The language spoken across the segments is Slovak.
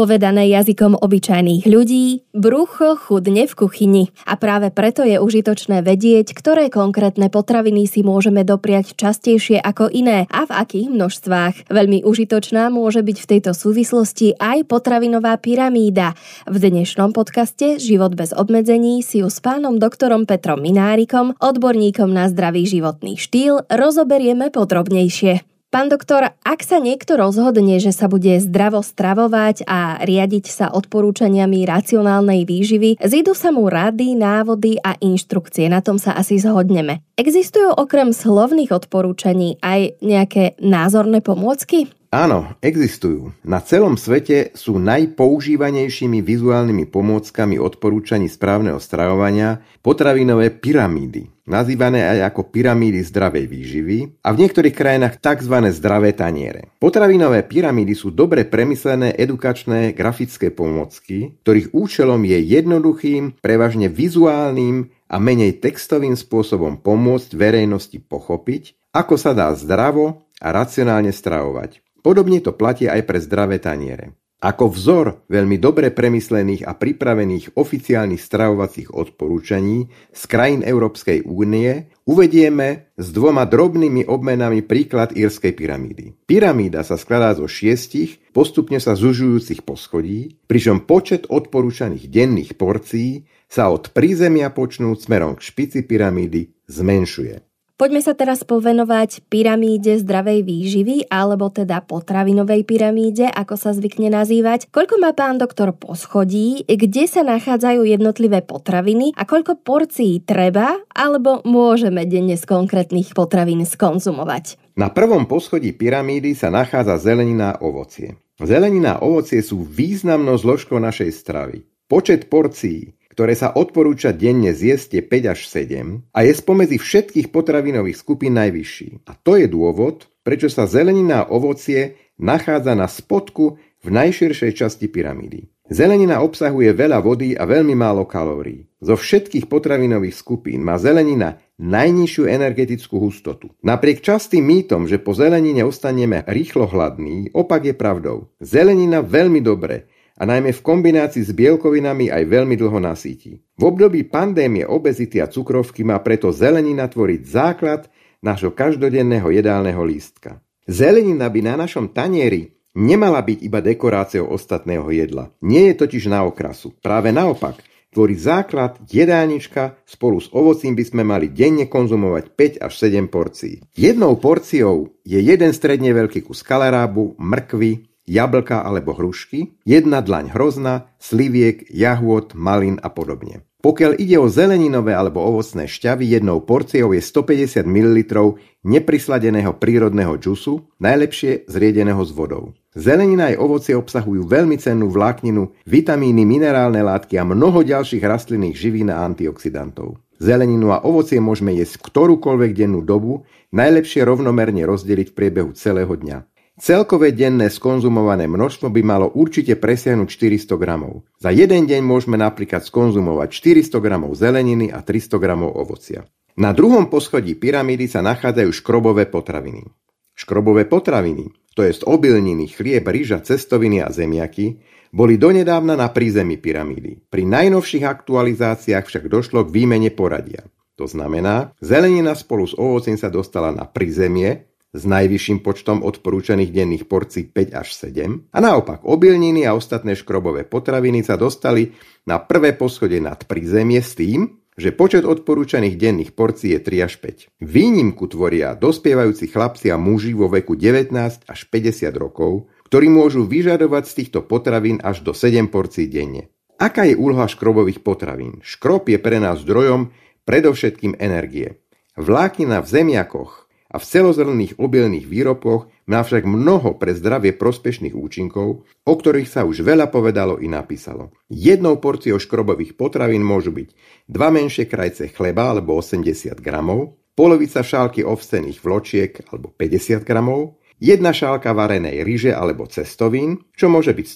Povedané jazykom obyčajných ľudí, brucho chudne v kuchyni. A práve preto je užitočné vedieť, ktoré konkrétne potraviny si môžeme dopriať častejšie ako iné a v akých množstvách. Veľmi užitočná môže byť v tejto súvislosti aj potravinová pyramída. V dnešnom podcaste Život bez obmedzení si ju s pánom doktorom Petrom Minárikom, odborníkom na zdravý životný štýl, rozoberieme podrobnejšie. Pán doktor, ak sa niekto rozhodne, že sa bude zdravo stravovať a riadiť sa odporúčaniami racionálnej výživy, zídu sa mu rady, návody a inštrukcie, na tom sa asi zhodneme. Existujú okrem slovných odporúčaní aj nejaké názorné pomôcky? Áno, existujú. Na celom svete sú najpoužívanejšími vizuálnymi pomôckami odporúčaní správneho stravovania potravinové pyramídy, nazývané aj ako pyramídy zdravej výživy a v niektorých krajinách tzv. zdravé taniere. Potravinové pyramídy sú dobre premyslené edukačné grafické pomôcky, ktorých účelom je jednoduchým, prevažne vizuálnym a menej textovým spôsobom pomôcť verejnosti pochopiť, ako sa dá zdravo a racionálne stravovať. Podobne to platí aj pre zdravé taniere. Ako vzor veľmi dobre premyslených a pripravených oficiálnych stravovacích odporúčaní z krajín Európskej únie uvedieme s dvoma drobnými obmenami príklad írskej pyramídy. Pyramída sa skladá zo šiestich, postupne sa zužujúcich poschodí, pričom počet odporúčaných denných porcií sa od prízemia počnúť smerom k špici pyramídy zmenšuje. Poďme sa teraz povenovať pyramíde zdravej výživy, alebo teda potravinovej pyramíde, ako sa zvykne nazývať. Koľko má pán doktor poschodí, kde sa nachádzajú jednotlivé potraviny a koľko porcií treba alebo môžeme denne z konkrétnych potravín skonzumovať? Na prvom poschodí pyramídy sa nachádza zelenina a ovocie. Zelenina a ovocie sú významnou zložkou našej stravy. Počet porcií ktoré sa odporúča denne zjesť je 5 až 7 a je spomedzi všetkých potravinových skupín najvyšší. A to je dôvod, prečo sa zelenina a ovocie nachádza na spodku v najširšej časti pyramídy. Zelenina obsahuje veľa vody a veľmi málo kalórií. Zo všetkých potravinových skupín má zelenina najnižšiu energetickú hustotu. Napriek častým mýtom, že po zelenine ostaneme rýchlo hladní, opak je pravdou. Zelenina veľmi dobre a najmä v kombinácii s bielkovinami aj veľmi dlho nasíti. V období pandémie obezity a cukrovky má preto zelenina tvoriť základ nášho každodenného jedálneho lístka. Zelenina by na našom tanieri nemala byť iba dekoráciou ostatného jedla. Nie je totiž na okrasu. Práve naopak, tvorí základ jedálnička, spolu s ovocím by sme mali denne konzumovať 5 až 7 porcií. Jednou porciou je jeden stredne veľký kus kalerábu, mrkvy, jablka alebo hrušky, jedna dlaň hrozna, sliviek, jahôd, malín a podobne. Pokiaľ ide o zeleninové alebo ovocné šťavy, jednou porciou je 150 ml neprisladeného prírodného džusu, najlepšie zriedeného s vodou. Zelenina aj ovocie obsahujú veľmi cennú vlákninu, vitamíny, minerálne látky a mnoho ďalších rastlinných živín a antioxidantov. Zeleninu a ovocie môžeme jesť ktorúkoľvek dennú dobu, najlepšie rovnomerne rozdeliť v priebehu celého dňa. Celkové denné skonzumované množstvo by malo určite presiahnuť 400 gramov. Za jeden deň môžeme napríklad skonzumovať 400 gramov zeleniny a 300 gramov ovocia. Na druhom poschodí pyramídy sa nachádzajú škrobové potraviny. Škrobové potraviny, to jest obilniny, chlieb, ryža, cestoviny a zemiaky, boli donedávna na prízemí pyramídy. Pri najnovších aktualizáciách však došlo k výmene poradia. To znamená, zelenina spolu s ovocím sa dostala na prízemie, s najvyšším počtom odporúčaných denných porcií 5 až 7 a naopak obilniny a ostatné škrobové potraviny sa dostali na prvé poschodie nad prízemie s tým, že počet odporúčaných denných porcií je 3 až 5. Výnimku tvoria dospievajúci chlapci a muži vo veku 19 až 50 rokov, ktorí môžu vyžadovať z týchto potravín až do 7 porcií denne. Aká je úloha škrobových potravín? Škrob je pre nás zdrojom predovšetkým energie. Vláknina v zemiakoch a v celozrnných obilných výrobkoch má však mnoho pre zdravie prospešných účinkov, o ktorých sa už veľa povedalo i napísalo. Jednou porciou škrobových potravín môžu byť dva menšie krajce chleba alebo 80 gramov, polovica šálky ovsených vločiek alebo 50 gramov, jedna šálka varenej ryže alebo cestovín, čo môže byť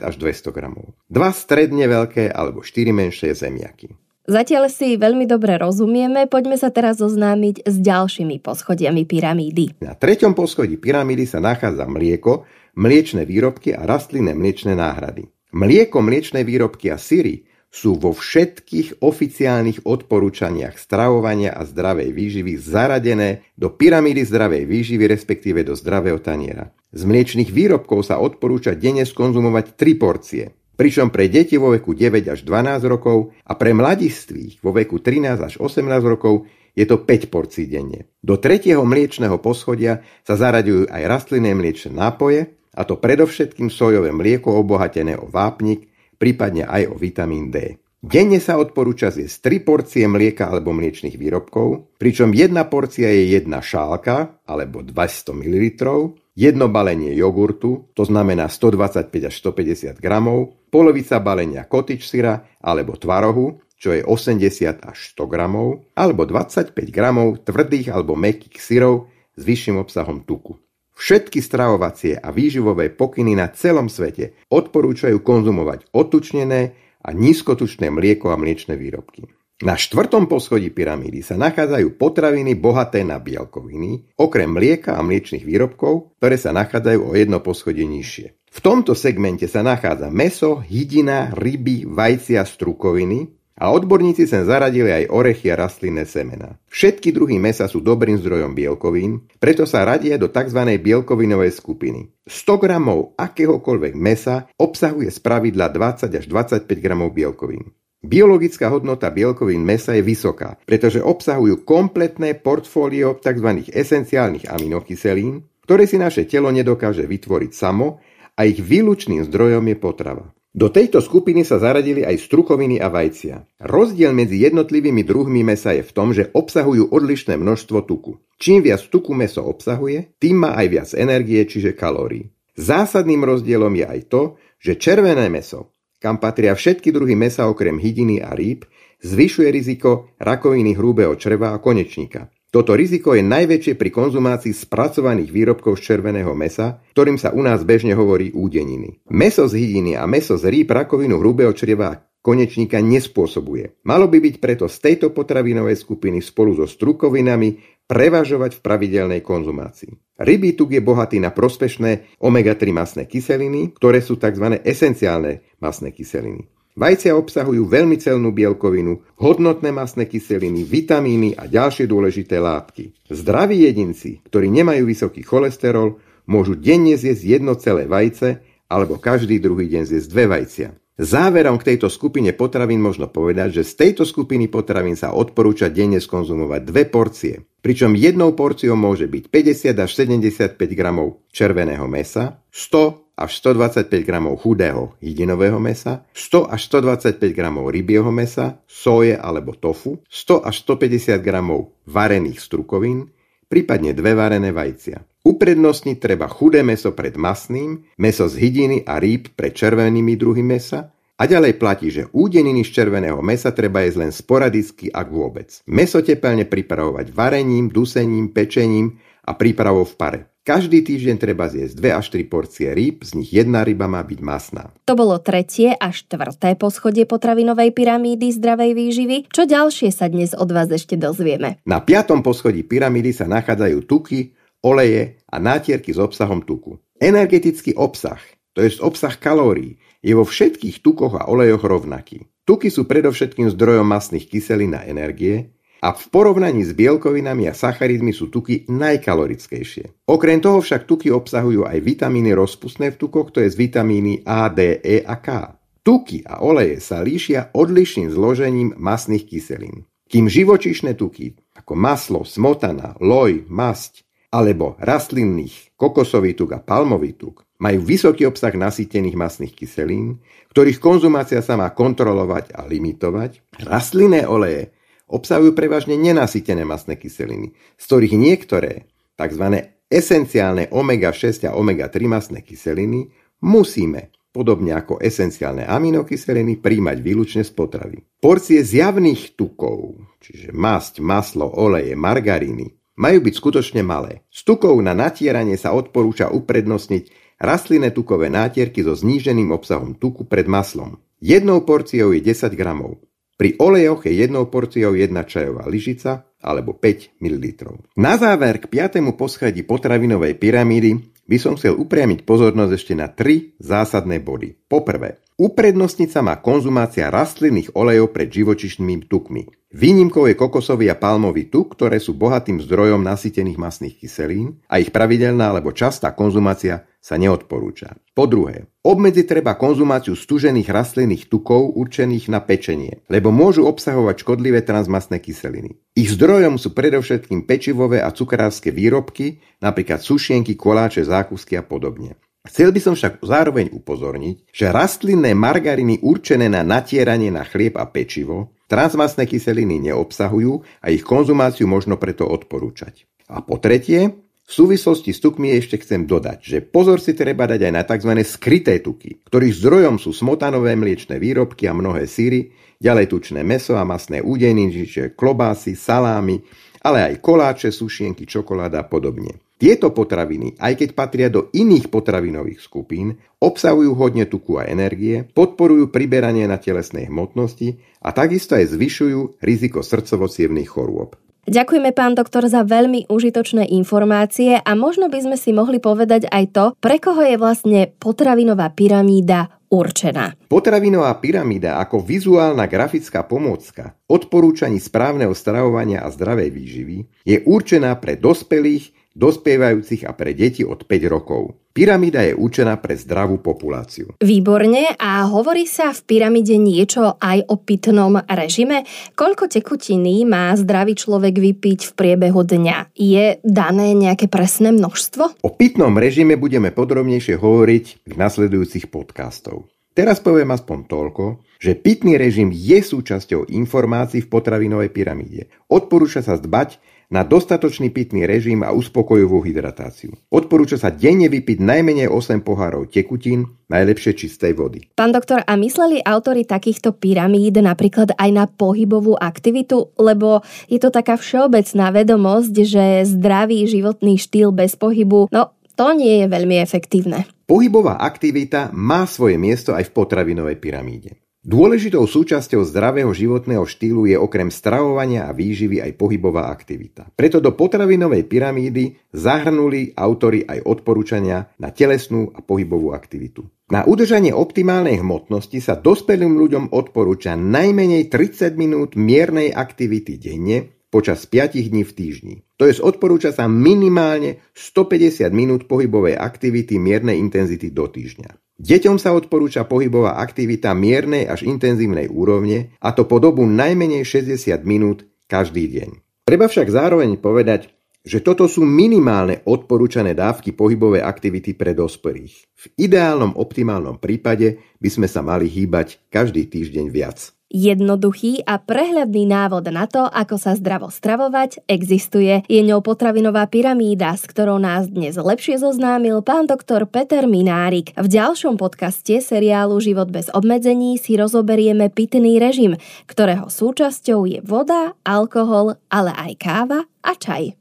150 až 200 gramov, dva stredne veľké alebo 4 menšie zemiaky. Zatiaľ si veľmi dobre rozumieme, poďme sa teraz zoznámiť s ďalšími poschodiami pyramídy. Na treťom poschodí pyramídy sa nachádza mlieko, mliečne výrobky a rastlinné mliečne náhrady. Mlieko, mliečne výrobky a syry sú vo všetkých oficiálnych odporúčaniach stravovania a zdravej výživy zaradené do pyramídy zdravej výživy, respektíve do zdravého taniera. Z mliečných výrobkov sa odporúča denne skonzumovať 3 porcie, pričom pre deti vo veku 9 až 12 rokov a pre mladistvých vo veku 13 až 18 rokov je to 5 porcií denne. Do tretieho mliečného poschodia sa zaraďujú aj rastlinné mliečne nápoje, a to predovšetkým sojové mlieko obohatené o vápnik, prípadne aj o vitamín D. Denne sa odporúča zjesť 3 porcie mlieka alebo mliečných výrobkov, pričom jedna porcia je jedna šálka alebo 200 ml, jedno balenie jogurtu, to znamená 125 až 150 gramov, polovica balenia kotič syra alebo tvarohu, čo je 80 až 100 gramov, alebo 25 gramov tvrdých alebo mekých syrov s vyšším obsahom tuku. Všetky stravovacie a výživové pokyny na celom svete odporúčajú konzumovať otučnené a nízkotučné mlieko a mliečne výrobky. Na štvrtom poschodí pyramídy sa nachádzajú potraviny bohaté na bielkoviny, okrem mlieka a mliečných výrobkov, ktoré sa nachádzajú o jedno poschodie nižšie. V tomto segmente sa nachádza meso, hydina, ryby, vajcia, strukoviny, a odborníci sem zaradili aj orechy a rastlinné semena. Všetky druhy mesa sú dobrým zdrojom bielkovín, preto sa radia do tzv. bielkovinovej skupiny. 100 gramov akéhokoľvek mesa obsahuje z pravidla 20 až 25 gramov bielkovín. Biologická hodnota bielkovín mesa je vysoká, pretože obsahujú kompletné portfólio tzv. esenciálnych aminokyselín, ktoré si naše telo nedokáže vytvoriť samo a ich výlučným zdrojom je potrava. Do tejto skupiny sa zaradili aj strukoviny a vajcia. Rozdiel medzi jednotlivými druhmi mesa je v tom, že obsahujú odlišné množstvo tuku. Čím viac tuku meso obsahuje, tým má aj viac energie, čiže kalórií. Zásadným rozdielom je aj to, že červené meso, kam patria všetky druhy mesa okrem hydiny a rýb, zvyšuje riziko rakoviny hrubého čreva a konečníka. Toto riziko je najväčšie pri konzumácii spracovaných výrobkov z červeného mesa, ktorým sa u nás bežne hovorí údeniny. Meso z hydiny a meso z rýb rakovinu hrubého čreva konečníka nespôsobuje. Malo by byť preto z tejto potravinovej skupiny spolu so strukovinami prevažovať v pravidelnej konzumácii. Rybí tuk je bohatý na prospešné omega-3 masné kyseliny, ktoré sú tzv. esenciálne masné kyseliny. Vajcia obsahujú veľmi celnú bielkovinu, hodnotné masné kyseliny, vitamíny a ďalšie dôležité látky. Zdraví jedinci, ktorí nemajú vysoký cholesterol, môžu denne zjesť jedno celé vajce alebo každý druhý deň zjesť dve vajcia. Záverom k tejto skupine potravín možno povedať, že z tejto skupiny potravín sa odporúča denne skonzumovať dve porcie, pričom jednou porciou môže byť 50 až 75 gramov červeného mesa, 100 až 125 gramov chudého hydinového mesa, 100 až 125 gramov rybieho mesa, soje alebo tofu, 100 až 150 gramov varených strukovín, prípadne dve varené vajcia. Uprednostniť treba chudé meso pred masným, meso z hydiny a rýb pred červenými druhy mesa a ďalej platí, že údeniny z červeného mesa treba jesť len sporadicky, ak vôbec. Meso tepelne pripravovať varením, dusením, pečením a prípravou v pare. Každý týždeň treba zjesť 2 až 3 porcie rýb, z nich jedna ryba má byť masná. To bolo tretie a štvrté poschodie potravinovej pyramídy zdravej výživy. Čo ďalšie sa dnes od vás ešte dozvieme? Na piatom poschodí pyramídy sa nachádzajú tuky, oleje a nátierky s obsahom tuku. Energetický obsah, to je obsah kalórií, je vo všetkých tukoch a olejoch rovnaký. Tuky sú predovšetkým zdrojom masných kyselín a energie, a v porovnaní s bielkovinami a sacharidmi sú tuky najkalorickejšie. Okrem toho však tuky obsahujú aj vitamíny rozpustné v tukoch, to je z vitamíny A, D, E a K. Tuky a oleje sa líšia odlišným zložením masných kyselín. Kým živočíšne tuky, ako maslo, smotana, loj, masť, alebo rastlinných kokosový tuk a palmový tuk, majú vysoký obsah nasýtených masných kyselín, ktorých konzumácia sa má kontrolovať a limitovať. Rastlinné oleje obsahujú prevažne nenasytené masné kyseliny, z ktorých niektoré, tzv. esenciálne omega-6 a omega-3 masné kyseliny, musíme, podobne ako esenciálne aminokyseliny, príjmať výlučne z potravy. Porcie zjavných tukov, čiže masť, maslo, oleje, margaríny, majú byť skutočne malé. Z tukov na natieranie sa odporúča uprednostniť rastlinné tukové nátierky so zníženým obsahom tuku pred maslom. Jednou porciou je 10 gramov. Pri olejoch je jednou porciou jedna čajová lyžica alebo 5 ml. Na záver k piatému poschodí potravinovej pyramídy by som chcel upriamiť pozornosť ešte na tri zásadné body. Poprvé, uprednostniť sa má konzumácia rastlinných olejov pred živočišnými tukmi. Výnimkou je kokosový a palmový tuk, ktoré sú bohatým zdrojom nasýtených masných kyselín a ich pravidelná alebo častá konzumácia sa neodporúča. Po druhé, obmedziť treba konzumáciu stužených rastlinných tukov určených na pečenie, lebo môžu obsahovať škodlivé transmasné kyseliny. Ich zdrojom sú predovšetkým pečivové a cukrárske výrobky, napríklad sušienky, koláče, zákusky a podobne. Chcel by som však zároveň upozorniť, že rastlinné margariny určené na natieranie na chlieb a pečivo transmasné kyseliny neobsahujú a ich konzumáciu možno preto odporúčať. A po tretie, v súvislosti s tukmi ešte chcem dodať, že pozor si treba dať aj na tzv. skryté tuky, ktorých zdrojom sú smotanové mliečne výrobky a mnohé síry, ďalej tučné meso a masné údejny, čiže klobásy, salámy, ale aj koláče, sušienky, čokoláda a podobne. Tieto potraviny, aj keď patria do iných potravinových skupín, obsahujú hodne tuku a energie, podporujú priberanie na telesnej hmotnosti a takisto aj zvyšujú riziko srdcovo chorôb. Ďakujeme, pán doktor, za veľmi užitočné informácie a možno by sme si mohli povedať aj to, pre koho je vlastne potravinová pyramída určená. Potravinová pyramída ako vizuálna grafická pomôcka odporúčaní správneho stravovania a zdravej výživy je určená pre dospelých, dospievajúcich a pre deti od 5 rokov. Pyramída je určená pre zdravú populáciu. Výborne a hovorí sa v pyramíde niečo aj o pitnom režime? Koľko tekutiny má zdravý človek vypiť v priebehu dňa? Je dané nejaké presné množstvo? O pitnom režime budeme podrobnejšie hovoriť v nasledujúcich podcastov. Teraz poviem aspoň toľko, že pitný režim je súčasťou informácií v potravinovej pyramíde. Odporúča sa zdbať na dostatočný pitný režim a uspokojivú hydratáciu. Odporúča sa denne vypiť najmenej 8 pohárov tekutín, najlepšie čistej vody. Pán doktor, a mysleli autory takýchto pyramíd napríklad aj na pohybovú aktivitu? Lebo je to taká všeobecná vedomosť, že zdravý životný štýl bez pohybu, no to nie je veľmi efektívne. Pohybová aktivita má svoje miesto aj v potravinovej pyramíde. Dôležitou súčasťou zdravého životného štýlu je okrem stravovania a výživy aj pohybová aktivita. Preto do potravinovej pyramídy zahrnuli autory aj odporúčania na telesnú a pohybovú aktivitu. Na udržanie optimálnej hmotnosti sa dospelým ľuďom odporúča najmenej 30 minút miernej aktivity denne počas 5 dní v týždni. To je odporúča sa minimálne 150 minút pohybovej aktivity miernej intenzity do týždňa. Deťom sa odporúča pohybová aktivita miernej až intenzívnej úrovne, a to po dobu najmenej 60 minút každý deň. Treba však zároveň povedať, že toto sú minimálne odporúčané dávky pohybovej aktivity pre dospelých. V ideálnom optimálnom prípade by sme sa mali hýbať každý týždeň viac. Jednoduchý a prehľadný návod na to, ako sa zdravo stravovať, existuje. Je ňou potravinová pyramída, s ktorou nás dnes lepšie zoznámil pán doktor Peter Minárik. V ďalšom podcaste seriálu Život bez obmedzení si rozoberieme pitný režim, ktorého súčasťou je voda, alkohol, ale aj káva a čaj.